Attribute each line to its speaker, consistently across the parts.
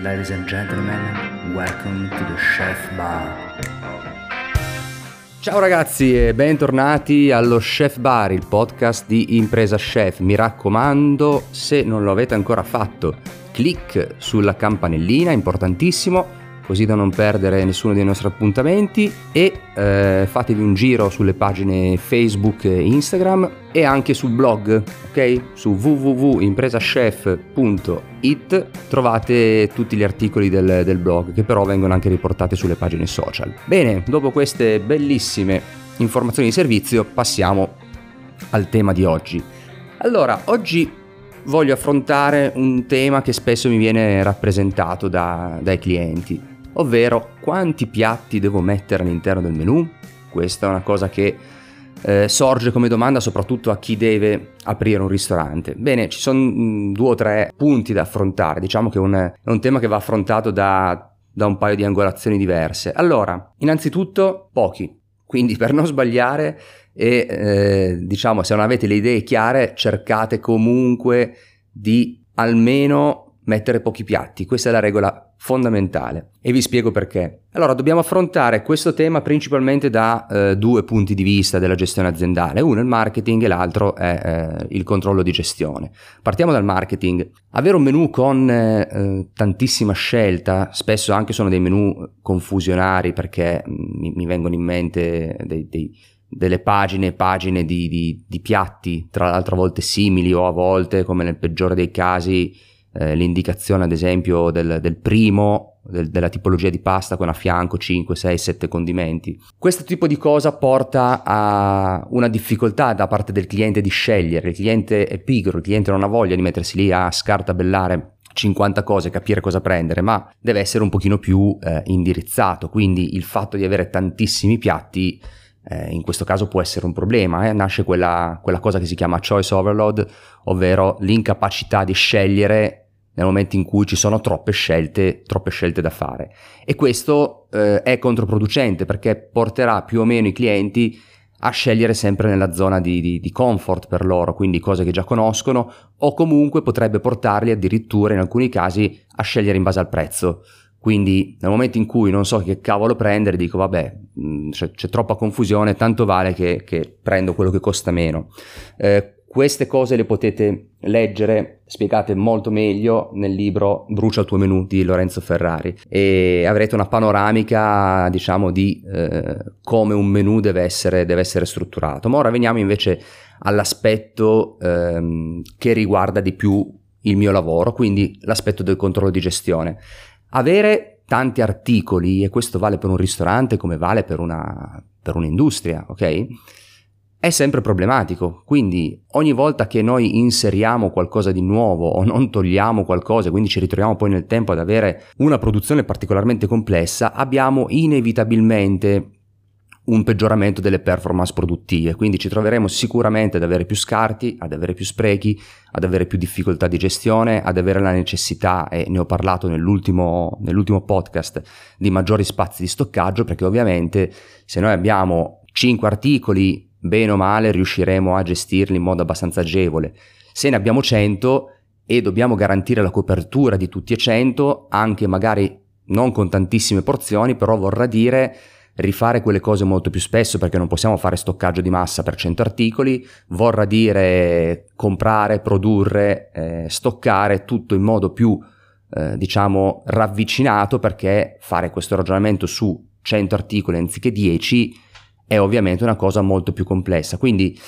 Speaker 1: Ladies and gentlemen, welcome to the Chef Bar.
Speaker 2: Ciao ragazzi e bentornati allo Chef Bar, il podcast di Impresa Chef. Mi raccomando, se non lo avete ancora fatto, clic sulla campanellina, importantissimo così da non perdere nessuno dei nostri appuntamenti e eh, fatevi un giro sulle pagine Facebook e Instagram e anche sul blog, ok? Su www.impresachef.it trovate tutti gli articoli del, del blog che però vengono anche riportati sulle pagine social. Bene, dopo queste bellissime informazioni di servizio passiamo al tema di oggi. Allora, oggi voglio affrontare un tema che spesso mi viene rappresentato da, dai clienti ovvero quanti piatti devo mettere all'interno del menu? Questa è una cosa che eh, sorge come domanda soprattutto a chi deve aprire un ristorante. Bene, ci sono mm, due o tre punti da affrontare, diciamo che un, è un tema che va affrontato da, da un paio di angolazioni diverse. Allora, innanzitutto pochi, quindi per non sbagliare e eh, diciamo se non avete le idee chiare cercate comunque di almeno mettere pochi piatti, questa è la regola fondamentale e vi spiego perché. Allora, dobbiamo affrontare questo tema principalmente da eh, due punti di vista della gestione aziendale, uno è il marketing e l'altro è eh, il controllo di gestione. Partiamo dal marketing. Avere un menu con eh, tantissima scelta, spesso anche sono dei menu confusionari perché mm, mi, mi vengono in mente dei, dei delle pagine e pagine di, di, di, piatti, tra l'altro a volte simili o a volte, come nel peggiore dei casi, eh, l'indicazione ad esempio del, del primo, del, della tipologia di pasta con a fianco 5, 6, 7 condimenti. Questo tipo di cosa porta a una difficoltà da parte del cliente di scegliere, il cliente è pigro, il cliente non ha voglia di mettersi lì a scartabellare 50 cose, capire cosa prendere, ma deve essere un pochino più eh, indirizzato, quindi il fatto di avere tantissimi piatti eh, in questo caso può essere un problema, eh? nasce quella, quella cosa che si chiama choice overload, ovvero l'incapacità di scegliere nel momento in cui ci sono troppe scelte, troppe scelte da fare. E questo eh, è controproducente perché porterà più o meno i clienti a scegliere sempre nella zona di, di, di, comfort per loro, quindi cose che già conoscono, o comunque potrebbe portarli addirittura in alcuni casi a scegliere in base al prezzo. Quindi nel momento in cui non so che cavolo prendere, dico vabbè, mm, c'è, c'è troppa confusione, tanto vale che, che, prendo quello che costa meno. Eh, queste cose le potete leggere spiegate molto meglio nel libro Brucia il tuo menù di Lorenzo Ferrari e avrete una panoramica diciamo di eh, come un menù deve essere, deve essere, strutturato. Ma ora veniamo invece all'aspetto ehm, che riguarda di più il mio lavoro, quindi l'aspetto del controllo di gestione. Avere tanti articoli, e questo vale per un ristorante come vale per, una, per un'industria, ok? è sempre problematico, quindi ogni volta che noi inseriamo qualcosa di nuovo o non togliamo qualcosa, quindi ci ritroviamo poi nel tempo ad avere una produzione particolarmente complessa, abbiamo inevitabilmente un peggioramento delle performance produttive, quindi ci troveremo sicuramente ad avere più scarti, ad avere più sprechi, ad avere più difficoltà di gestione, ad avere la necessità, e ne ho parlato nell'ultimo, nell'ultimo podcast, di maggiori spazi di stoccaggio, perché ovviamente se noi abbiamo 5 articoli bene o male riusciremo a gestirli in modo abbastanza agevole. Se ne abbiamo 100 e dobbiamo garantire la copertura di tutti e 100, anche magari non con tantissime porzioni, però vorrà dire rifare quelle cose molto più spesso perché non possiamo fare stoccaggio di massa per 100 articoli, vorrà dire comprare, produrre, eh, stoccare tutto in modo più eh, diciamo ravvicinato perché fare questo ragionamento su 100 articoli anziché 10 è ovviamente una cosa molto più complessa. Quindi,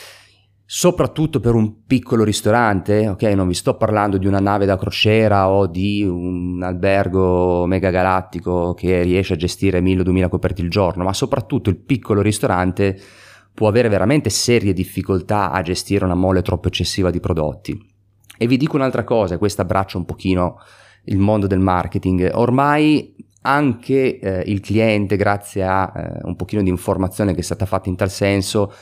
Speaker 2: soprattutto per un piccolo ristorante, ok, non vi sto parlando di una nave da crociera o di un albergo megagalattico che riesce a gestire 1000-2000 coperti il giorno, ma soprattutto il piccolo ristorante può avere veramente serie difficoltà a gestire una mole troppo eccessiva di prodotti. E vi dico un'altra cosa, questa abbraccia un pochino il mondo del marketing. Ormai anche eh, il cliente, grazie a eh, un pochino di informazione che è stata fatta in tal senso,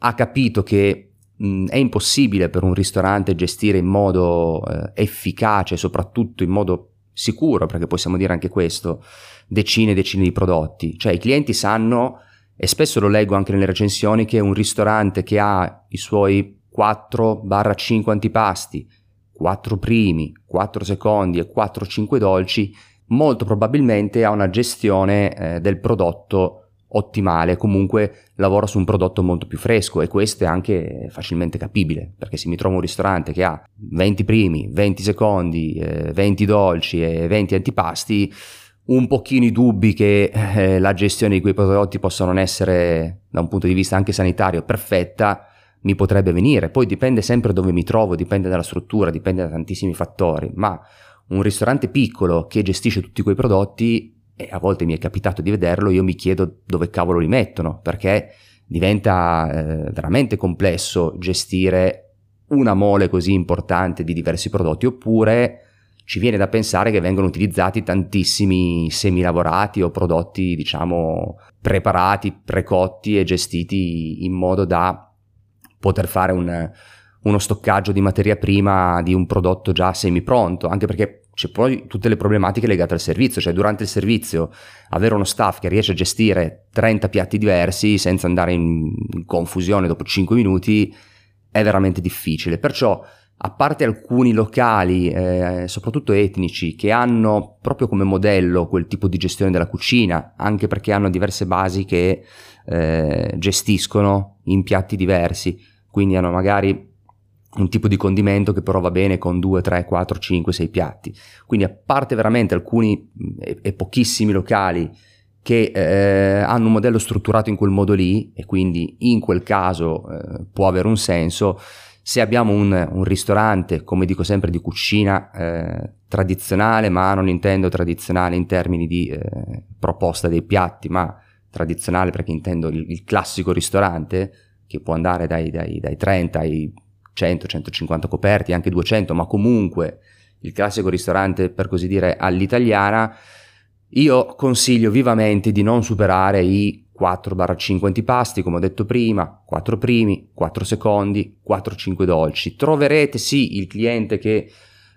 Speaker 2: ha capito che è impossibile per un ristorante gestire in modo eh, efficace, soprattutto in modo sicuro, perché possiamo dire anche questo, decine e decine di prodotti. Cioè i clienti sanno, e spesso lo leggo anche nelle recensioni, che un ristorante che ha i suoi 4-5 antipasti, 4 primi, 4 secondi e 4-5 dolci, molto probabilmente ha una gestione eh, del prodotto ottimale, comunque lavora su un prodotto molto più fresco e questo è anche facilmente capibile, perché se mi trovo un ristorante che ha 20 primi, 20 secondi, eh, 20 dolci e 20 antipasti, un pochino i dubbi che eh, la gestione di quei prodotti possa non essere da un punto di vista anche sanitario perfetta mi potrebbe venire. Poi dipende sempre dove mi trovo, dipende dalla struttura, dipende da tantissimi fattori, ma un ristorante piccolo che gestisce tutti quei prodotti e a volte mi è capitato di vederlo, io mi chiedo dove cavolo li mettono, perché diventa eh, veramente complesso gestire una mole così importante di diversi prodotti, oppure ci viene da pensare che vengono utilizzati tantissimi semilavorati o prodotti, diciamo, preparati, precotti e gestiti in modo da poter fare un, uno stoccaggio di materia prima di un prodotto già semi pronto, anche perché c'è poi tutte le problematiche legate al servizio, cioè durante il servizio avere uno staff che riesce a gestire 30 piatti diversi senza andare in, confusione dopo 5 minuti è veramente difficile. Perciò, a parte alcuni locali, eh, soprattutto etnici, che hanno proprio come modello quel tipo di gestione della cucina, anche perché hanno diverse basi che eh, gestiscono in piatti diversi, quindi hanno magari un tipo di condimento che però va bene con 2, 3, 4, 5, 6 piatti. Quindi a parte veramente alcuni e, e pochissimi locali che eh, hanno un modello strutturato in quel modo lì e quindi in quel caso eh, può avere un senso, se abbiamo un, un, ristorante, come dico sempre, di cucina eh, tradizionale, ma non intendo tradizionale in termini di eh, proposta dei piatti, ma tradizionale perché intendo il, il classico ristorante che può andare dai, dai, dai 30 ai 100, 150 coperti, anche 200, ma comunque il classico ristorante per così dire all'italiana, io consiglio vivamente di non superare i 4-5 antipasti, come ho detto prima, 4 primi, 4 secondi, 4-5 dolci. Troverete sì il cliente che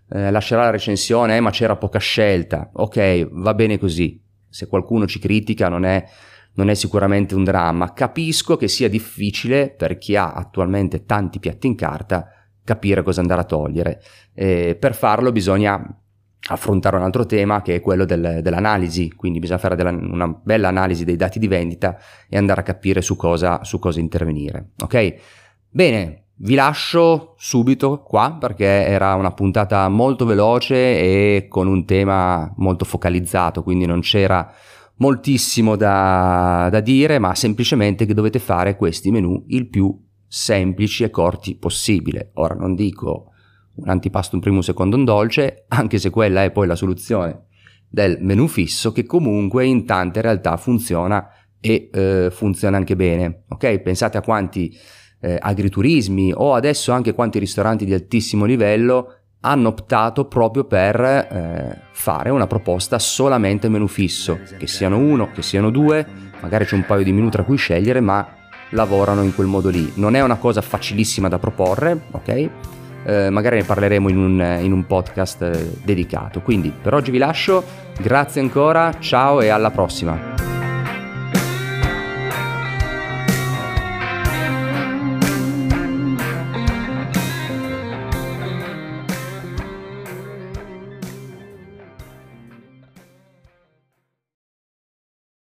Speaker 2: eh, lascerà la recensione, eh, ma c'era poca scelta. Ok, va bene così. Se qualcuno ci critica non è non è sicuramente un dramma. Capisco che sia difficile per chi ha attualmente tanti piatti in carta capire cosa andare a togliere. E per farlo bisogna affrontare un altro tema che è quello del, dell'analisi, quindi bisogna fare della, una bella analisi dei dati di vendita e andare a capire su cosa, su cosa intervenire. Ok? Bene, vi lascio subito qua perché era una puntata molto veloce e con un tema molto focalizzato, quindi non c'era moltissimo da, da dire, ma semplicemente che dovete fare questi menu il più semplici e corti possibile. Ora non dico un antipasto, un primo, un secondo, un dolce, anche se quella è poi la soluzione del menu fisso che comunque in tante realtà funziona e eh, funziona anche bene. Ok? Pensate a quanti eh, agriturismi o adesso anche quanti ristoranti di altissimo livello hanno optato proprio per eh, fare una proposta solamente menu fisso, che siano uno, che siano due, magari c'è un paio di menu tra cui scegliere, ma lavorano in quel modo lì. Non è una cosa facilissima da proporre, ok? Eh, magari ne parleremo in un, in un podcast eh, dedicato. Quindi per oggi vi lascio, grazie ancora, ciao e alla prossima.